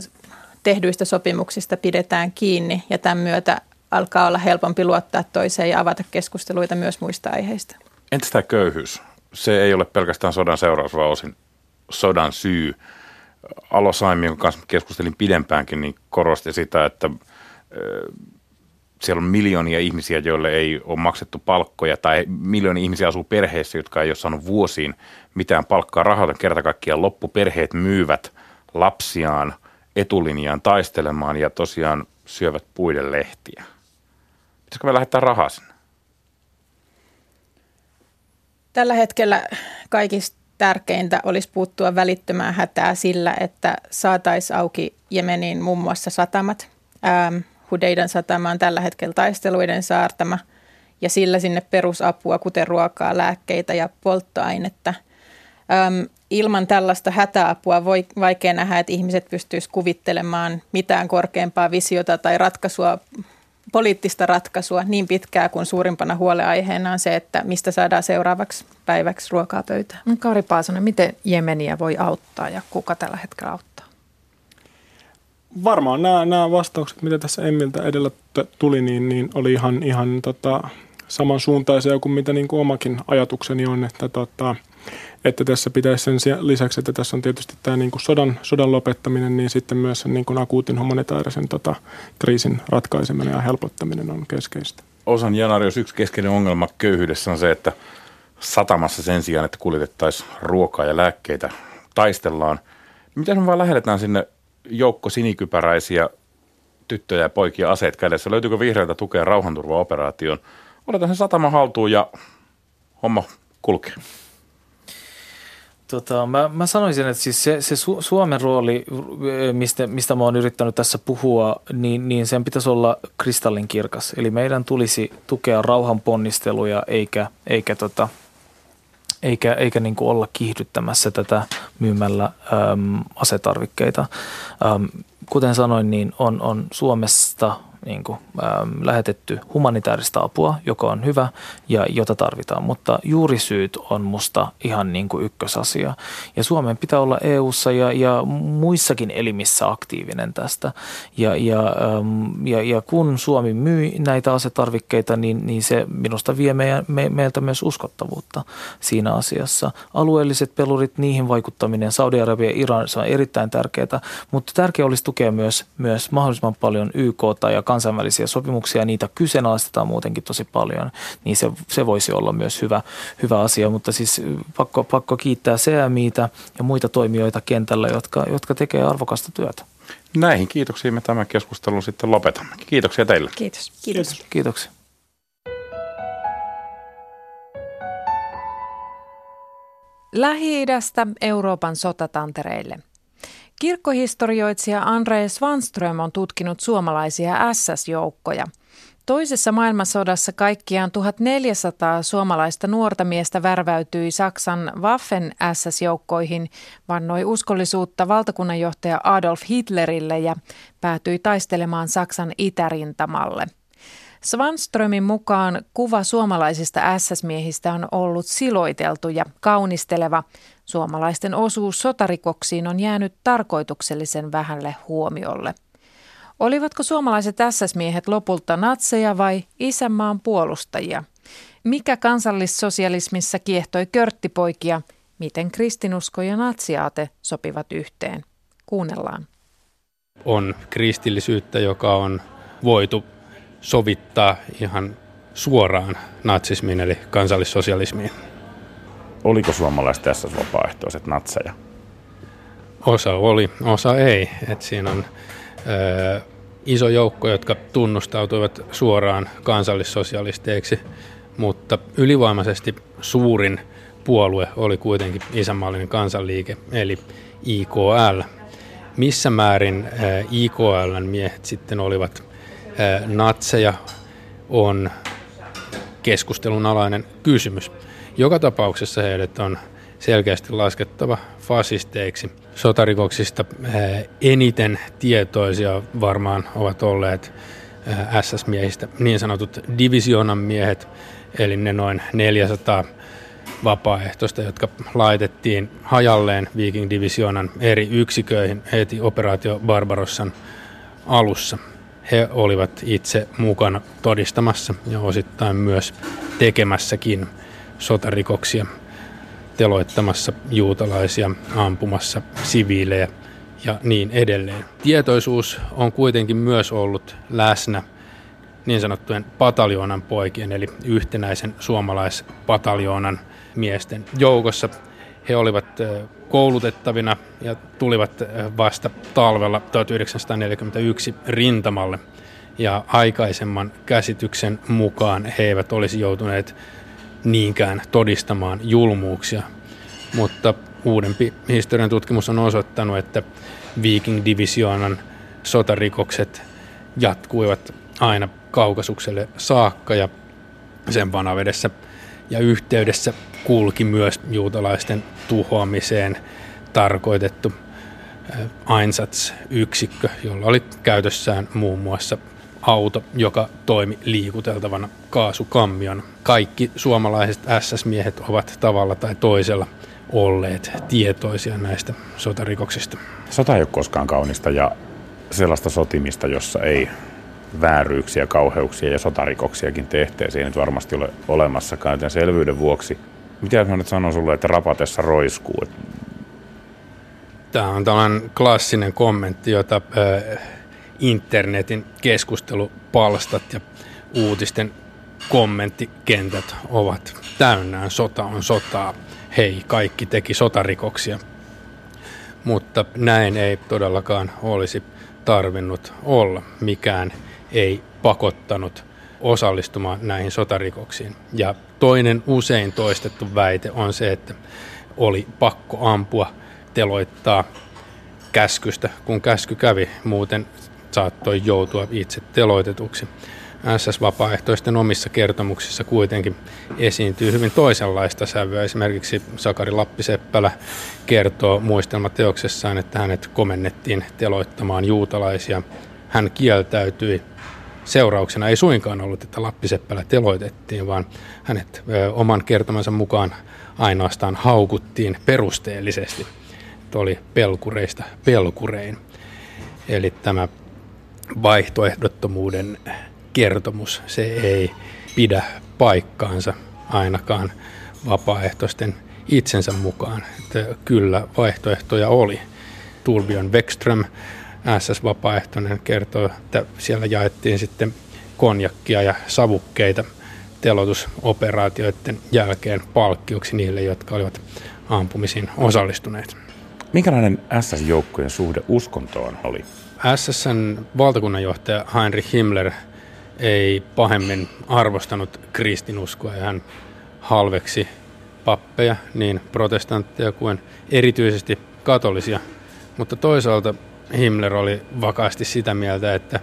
tehdyistä sopimuksista pidetään kiinni ja tämän myötä alkaa olla helpompi luottaa toiseen ja avata keskusteluita myös muista aiheista. Entä tämä köyhyys? Se ei ole pelkästään sodan seuraus, vaan osin sodan syy. Alo Saimi, jonka kanssa keskustelin pidempäänkin, niin korosti sitä, että siellä on miljoonia ihmisiä, joille ei ole maksettu palkkoja, tai miljoonia ihmisiä asuu perheissä, jotka ei ole saanut vuosiin mitään palkkaa. Rahoita kerta kaikkiaan loppu. Perheet myyvät lapsiaan etulinjaan taistelemaan ja tosiaan syövät puiden lehtiä. Pitäisikö me lähettää rahaa sinne? Tällä hetkellä kaikista tärkeintä olisi puuttua välittömään hätää sillä, että saataisiin auki Jemeniin muun muassa satamat. Ähm, Hudeidan satama on tällä hetkellä taisteluiden saartama ja sillä sinne perusapua, kuten ruokaa, lääkkeitä ja polttoainetta. Öm, ilman tällaista hätäapua voi vaikea nähdä, että ihmiset pystyisivät kuvittelemaan mitään korkeampaa visiota tai ratkaisua, poliittista ratkaisua niin pitkään kuin suurimpana huoleaiheena on se, että mistä saadaan seuraavaksi päiväksi ruokaa pöytään. Kari Paasonen, miten Jemeniä voi auttaa ja kuka tällä hetkellä auttaa? Varmaan nämä, nämä vastaukset, mitä tässä Emmiltä edellä tuli, niin, niin oli ihan, ihan tota, samansuuntaisia kuin mitä niin kuin omakin ajatukseni on, että tota, että tässä pitäisi sen lisäksi, että tässä on tietysti tämä niin kuin sodan, sodan lopettaminen, niin sitten myös sen niin kuin akuutin humanitaarisen tota, kriisin ratkaiseminen ja helpottaminen on keskeistä. Osan Janarios yksi keskeinen ongelma köyhyydessä on se, että satamassa sen sijaan, että kuljetettaisiin ruokaa ja lääkkeitä, taistellaan. Miten me vaan lähdetään sinne joukko sinikypäräisiä tyttöjä ja poikia aseet kädessä? Löytyykö vihreältä tukea rauhanturvaoperaatioon? Otetaan sen satama haltuun ja homma kulkee. Tota, mä, mä sanoisin, että siis se, se Su- Suomen rooli, mistä, mistä mä oon yrittänyt tässä puhua, niin, niin sen pitäisi olla kristallinkirkas. Eli meidän tulisi tukea rauhan ponnisteluja eikä, eikä, tota, eikä, eikä niin kuin olla kiihdyttämässä tätä myymällä äm, asetarvikkeita. Äm, kuten sanoin, niin on, on Suomesta niin kuin, ähm, lähetetty humanitaarista apua, joka on hyvä ja jota tarvitaan, mutta juurisyyt on musta ihan niin kuin ykkösasia. Ja Suomen pitää olla EU:ssa ja, ja muissakin elimissä aktiivinen tästä. Ja, ja, ähm, ja, ja kun Suomi myy näitä asetarvikkeita, niin, niin se minusta vie meidän, me, meiltä myös uskottavuutta siinä asiassa. Alueelliset pelurit, niihin vaikuttaminen, Saudi-Arabia ja Iran, se on erittäin tärkeää, mutta tärkeää olisi tukea myös, myös mahdollisimman paljon YK ja kansainvälisiä sopimuksia, niitä kyseenalaistetaan muutenkin tosi paljon, niin se, se voisi olla myös hyvä, hyvä asia. Mutta siis pakko, pakko kiittää CMItä ja muita toimijoita kentällä, jotka, jotka tekee arvokasta työtä. Näihin kiitoksiin me tämän keskustelun sitten lopetamme. Kiitoksia teille. Kiitos. Kiitos. Kiitoksia. Lähi-idästä Euroopan sotatantereille. Kirkkohistorioitsija Andre Svanström on tutkinut suomalaisia SS-joukkoja. Toisessa maailmansodassa kaikkiaan 1400 suomalaista nuorta miestä värväytyi Saksan Waffen SS-joukkoihin, vannoi uskollisuutta valtakunnanjohtaja Adolf Hitlerille ja päätyi taistelemaan Saksan itärintamalle. Svanströmin mukaan kuva suomalaisista SS-miehistä on ollut siloiteltu ja kaunisteleva. Suomalaisten osuus sotarikoksiin on jäänyt tarkoituksellisen vähälle huomiolle. Olivatko suomalaiset SS-miehet lopulta natseja vai isänmaan puolustajia? Mikä kansallissosialismissa kiehtoi körttipoikia? Miten kristinusko ja natsiaate sopivat yhteen? Kuunnellaan. On kristillisyyttä, joka on voitu sovittaa ihan suoraan natsismiin eli kansallissosialismiin. Oliko suomalaiset tässä vapaaehtoiset natseja? Osa oli, osa ei. Et siinä on ö, iso joukko, jotka tunnustautuivat suoraan kansallissosialisteiksi, mutta ylivoimaisesti suurin puolue oli kuitenkin isänmaallinen kansanliike, eli IKL. Missä määrin IKLn miehet sitten olivat natseja on keskustelun alainen kysymys. Joka tapauksessa heidät on selkeästi laskettava fasisteiksi. Sotarikoksista eniten tietoisia varmaan ovat olleet SS-miehistä niin sanotut divisioonan miehet, eli ne noin 400 vapaaehtoista, jotka laitettiin hajalleen Viking Divisioonan eri yksiköihin heti operaatio Barbarossan alussa he olivat itse mukana todistamassa ja osittain myös tekemässäkin sotarikoksia, teloittamassa juutalaisia, ampumassa siviilejä ja niin edelleen. Tietoisuus on kuitenkin myös ollut läsnä niin sanottujen pataljoonan poikien eli yhtenäisen suomalaispataljoonan miesten joukossa. He olivat koulutettavina ja tulivat vasta talvella 1941 rintamalle. Ja aikaisemman käsityksen mukaan he eivät olisi joutuneet niinkään todistamaan julmuuksia. Mutta uudempi historian tutkimus on osoittanut, että Viking Divisioonan sotarikokset jatkuivat aina kaukasukselle saakka ja sen vanavedessä ja yhteydessä kulki myös juutalaisten tuhoamiseen tarkoitettu Einsatz-yksikkö, jolla oli käytössään muun muassa auto, joka toimi liikuteltavana kaasukammion. Kaikki suomalaiset SS-miehet ovat tavalla tai toisella olleet tietoisia näistä sotarikoksista. Sota ei ole koskaan kaunista ja sellaista sotimista, jossa ei vääryyksiä, kauheuksia ja sotarikoksiakin tehteisiin ei nyt varmasti ole olemassakaan, joten selvyyden vuoksi. Mitä mä nyt sanon sulle, että rapatessa roiskuu? Tämä on tällainen klassinen kommentti, jota äh, internetin keskustelupalstat ja uutisten kommenttikentät ovat täynnään. Sota on sotaa. Hei, kaikki teki sotarikoksia. Mutta näin ei todellakaan olisi tarvinnut olla. Mikään ei pakottanut osallistumaan näihin sotarikoksiin. Ja toinen usein toistettu väite on se, että oli pakko ampua, teloittaa käskystä, kun käsky kävi. Muuten saattoi joutua itse teloitetuksi. SS-vapaaehtoisten omissa kertomuksissa kuitenkin esiintyy hyvin toisenlaista sävyä. Esimerkiksi Sakari Lappiseppälä kertoo muistelmateoksessaan, että hänet komennettiin teloittamaan juutalaisia. Hän kieltäytyi seurauksena ei suinkaan ollut, että Lappiseppälä teloitettiin, vaan hänet oman kertomansa mukaan ainoastaan haukuttiin perusteellisesti. Että oli pelkureista pelkurein. Eli tämä vaihtoehdottomuuden kertomus, se ei pidä paikkaansa ainakaan vapaaehtoisten itsensä mukaan. Että kyllä vaihtoehtoja oli. Turbjörn Wexström, SS-vapaaehtoinen, kertoo, että siellä jaettiin sitten konjakkia ja savukkeita telotusoperaatioiden jälkeen palkkioksi niille, jotka olivat ampumisiin osallistuneet. Minkälainen SS-joukkojen suhde uskontoon oli? SSn valtakunnanjohtaja Heinrich Himmler ei pahemmin arvostanut kristinuskoa ja hän halveksi pappeja, niin protestantteja kuin erityisesti katolisia. Mutta toisaalta Himmler oli vakaasti sitä mieltä, että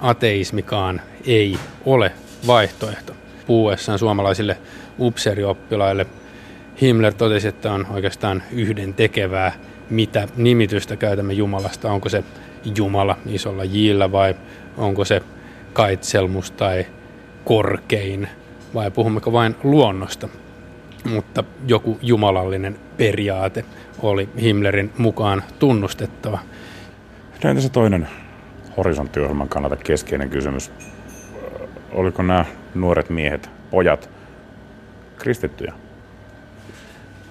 ateismikaan ei ole vaihtoehto. Puhuessaan suomalaisille upseerioppilaille Himmler totesi, että on oikeastaan yhden tekevää, mitä nimitystä käytämme Jumalasta. Onko se Jumala isolla jillä vai onko se kaitselmus tai korkein vai puhummeko vain luonnosta. Mutta joku jumalallinen periaate oli Himmlerin mukaan tunnustettava. No entä se toinen horisonttiohjelman kannalta keskeinen kysymys? Oliko nämä nuoret miehet, pojat, kristittyjä?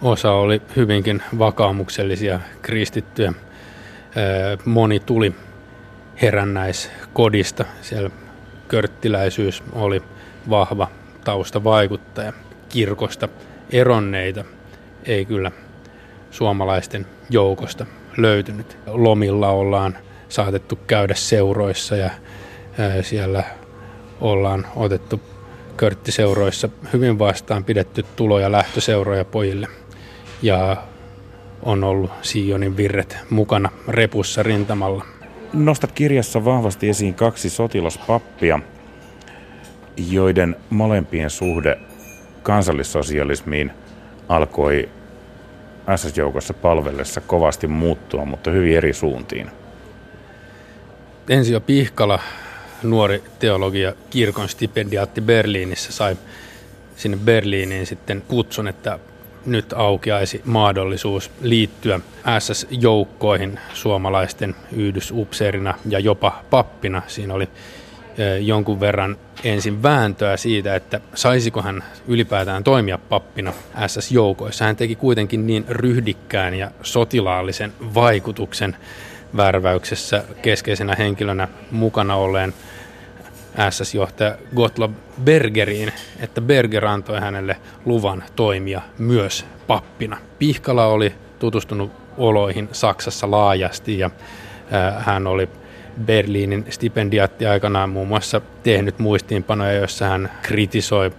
Osa oli hyvinkin vakaumuksellisia kristittyjä. Moni tuli herännäiskodista. Siellä körttiläisyys oli vahva taustavaikuttaja. Kirkosta eronneita ei kyllä suomalaisten joukosta löytynyt. Lomilla ollaan saatettu käydä seuroissa ja siellä ollaan otettu körttiseuroissa hyvin vastaan pidetty tulo- ja lähtöseuroja pojille. Ja on ollut Sionin virret mukana repussa rintamalla. Nostat kirjassa vahvasti esiin kaksi sotilaspappia, joiden molempien suhde kansallissosialismiin alkoi SS-joukossa palvellessa kovasti muuttua, mutta hyvin eri suuntiin. Ensio Pihkala, nuori teologia kirkon stipendiaatti Berliinissä, sai sinne Berliiniin sitten kutsun, että nyt aukeaisi mahdollisuus liittyä SS-joukkoihin suomalaisten yhdysupseerina ja jopa pappina. Siinä oli jonkun verran ensin vääntöä siitä, että saisiko hän ylipäätään toimia pappina SS-joukoissa. Hän teki kuitenkin niin ryhdikkään ja sotilaallisen vaikutuksen värväyksessä keskeisenä henkilönä mukana olleen SS-johtaja Gottlob Bergeriin, että Berger antoi hänelle luvan toimia myös pappina. Pihkala oli tutustunut oloihin Saksassa laajasti ja hän oli Berliinin stipendiaatti aikanaan muun muassa tehnyt muistiinpanoja, joissa hän kritisoi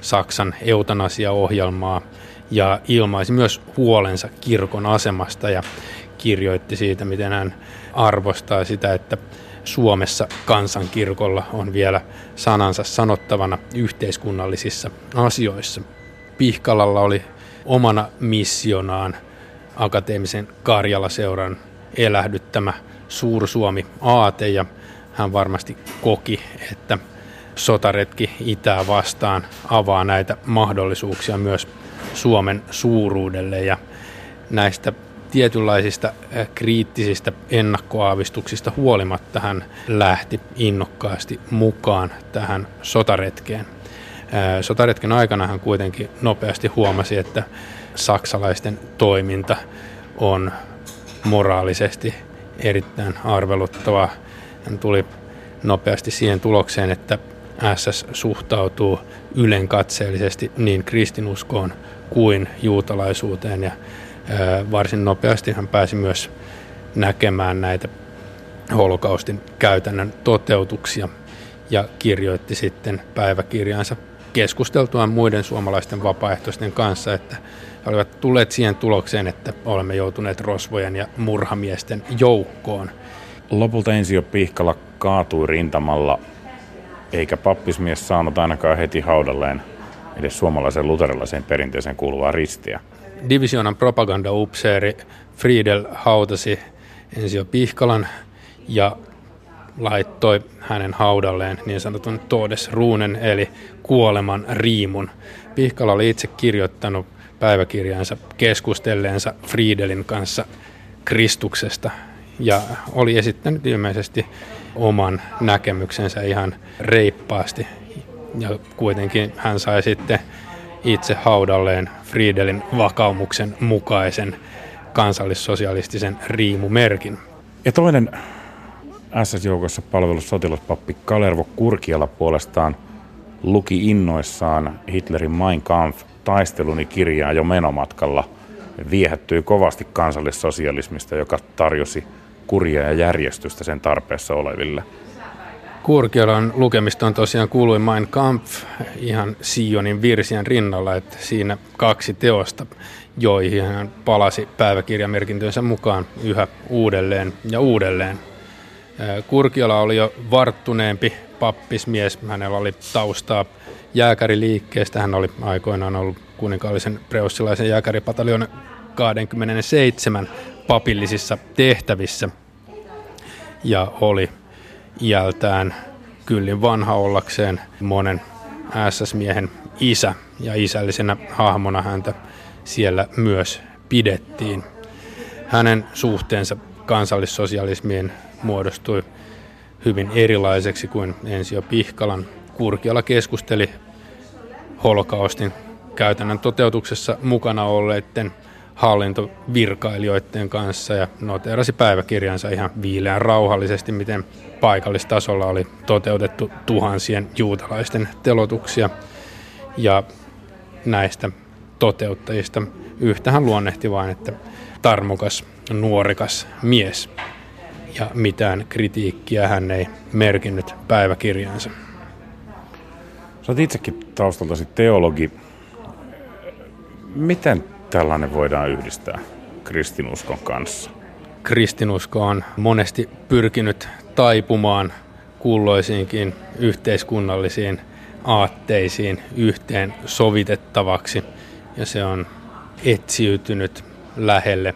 Saksan eutanasiaohjelmaa ja ilmaisi myös huolensa kirkon asemasta ja kirjoitti siitä, miten hän arvostaa sitä, että Suomessa kansankirkolla on vielä sanansa sanottavana yhteiskunnallisissa asioissa. Pihkalalla oli omana missionaan akateemisen Karjala-seuran elähdyttämä Suursuomi-aate ja hän varmasti koki, että sotaretki itää vastaan avaa näitä mahdollisuuksia myös Suomen suuruudelle ja näistä tietynlaisista äh, kriittisistä ennakkoaavistuksista huolimatta hän lähti innokkaasti mukaan tähän sotaretkeen. Äh, sotaretken aikana hän kuitenkin nopeasti huomasi, että saksalaisten toiminta on moraalisesti erittäin arveluttavaa. Hän tuli nopeasti siihen tulokseen, että SS suhtautuu ylenkatseellisesti niin kristinuskoon kuin juutalaisuuteen ja varsin nopeasti hän pääsi myös näkemään näitä holokaustin käytännön toteutuksia ja kirjoitti sitten päiväkirjansa keskusteltuaan muiden suomalaisten vapaaehtoisten kanssa, että he olivat tulleet siihen tulokseen, että olemme joutuneet rosvojen ja murhamiesten joukkoon. Lopulta Ensio Pihkala kaatui rintamalla, eikä pappismies saanut ainakaan heti haudalleen edes suomalaisen luterilaiseen perinteeseen kuuluvaa ristiä. Divisionan propagandaupseeri Friedel hautasi Ensio Pihkalan ja laittoi hänen haudalleen niin sanotun Todes Ruunen eli kuoleman riimun. Pihkala oli itse kirjoittanut päiväkirjansa keskustelleensa Friedelin kanssa Kristuksesta ja oli esittänyt ilmeisesti oman näkemyksensä ihan reippaasti. Ja kuitenkin hän sai sitten itse haudalleen Friedelin vakaumuksen mukaisen kansallissosialistisen riimumerkin. Ja toinen SS-joukossa palvellut sotilaspappi Kalervo Kurkiala puolestaan luki innoissaan Hitlerin Mein Kampf taisteluni kirjaa jo menomatkalla viehättyi kovasti kansallissosialismista, joka tarjosi kuria ja järjestystä sen tarpeessa oleville. Kurkiolan on tosiaan kuului Mein Kampf ihan Sionin virsien rinnalla, että siinä kaksi teosta, joihin hän palasi päiväkirjamerkintönsä mukaan yhä uudelleen ja uudelleen. Kurkiola oli jo varttuneempi pappismies, hänellä oli taustaa jääkäriliikkeestä, hän oli aikoinaan ollut kuninkaallisen preussilaisen jääkäripataljon 27 papillisissa tehtävissä ja oli iältään kyllin vanha ollakseen monen SS-miehen isä ja isällisenä hahmona häntä siellä myös pidettiin. Hänen suhteensa kansallissosialismiin muodostui hyvin erilaiseksi kuin Ensio Pihkalan. Kurkiala keskusteli holokaustin käytännön toteutuksessa mukana olleiden hallintovirkailijoiden kanssa ja noteerasi päiväkirjansa ihan viileän rauhallisesti, miten paikallistasolla oli toteutettu tuhansien juutalaisten telotuksia. Ja näistä toteuttajista yhtähän luonnehti vain, että tarmokas, nuorikas mies. Ja mitään kritiikkiä hän ei merkinnyt päiväkirjansa. Sä oot itsekin taustaltasi teologi. Miten tällainen voidaan yhdistää kristinuskon kanssa? Kristinusko on monesti pyrkinyt taipumaan kulloisiinkin yhteiskunnallisiin aatteisiin yhteen sovitettavaksi ja se on etsiytynyt lähelle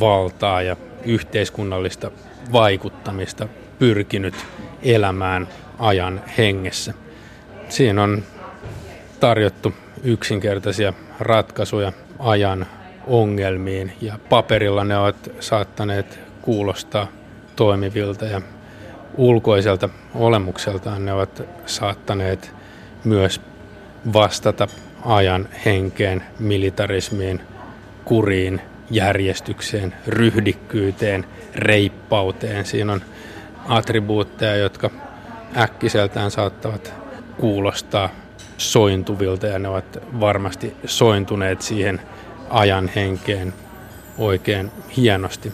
valtaa ja yhteiskunnallista vaikuttamista pyrkinyt elämään ajan hengessä. Siinä on tarjottu yksinkertaisia ratkaisuja ajan ongelmiin ja paperilla ne ovat saattaneet kuulostaa toimivilta ja ulkoiselta olemukseltaan ne ovat saattaneet myös vastata ajan henkeen, militarismiin, kuriin, järjestykseen, ryhdikkyyteen, reippauteen. Siinä on attribuutteja, jotka äkkiseltään saattavat kuulostaa sointuvilta ja ne ovat varmasti sointuneet siihen ajan henkeen oikein hienosti.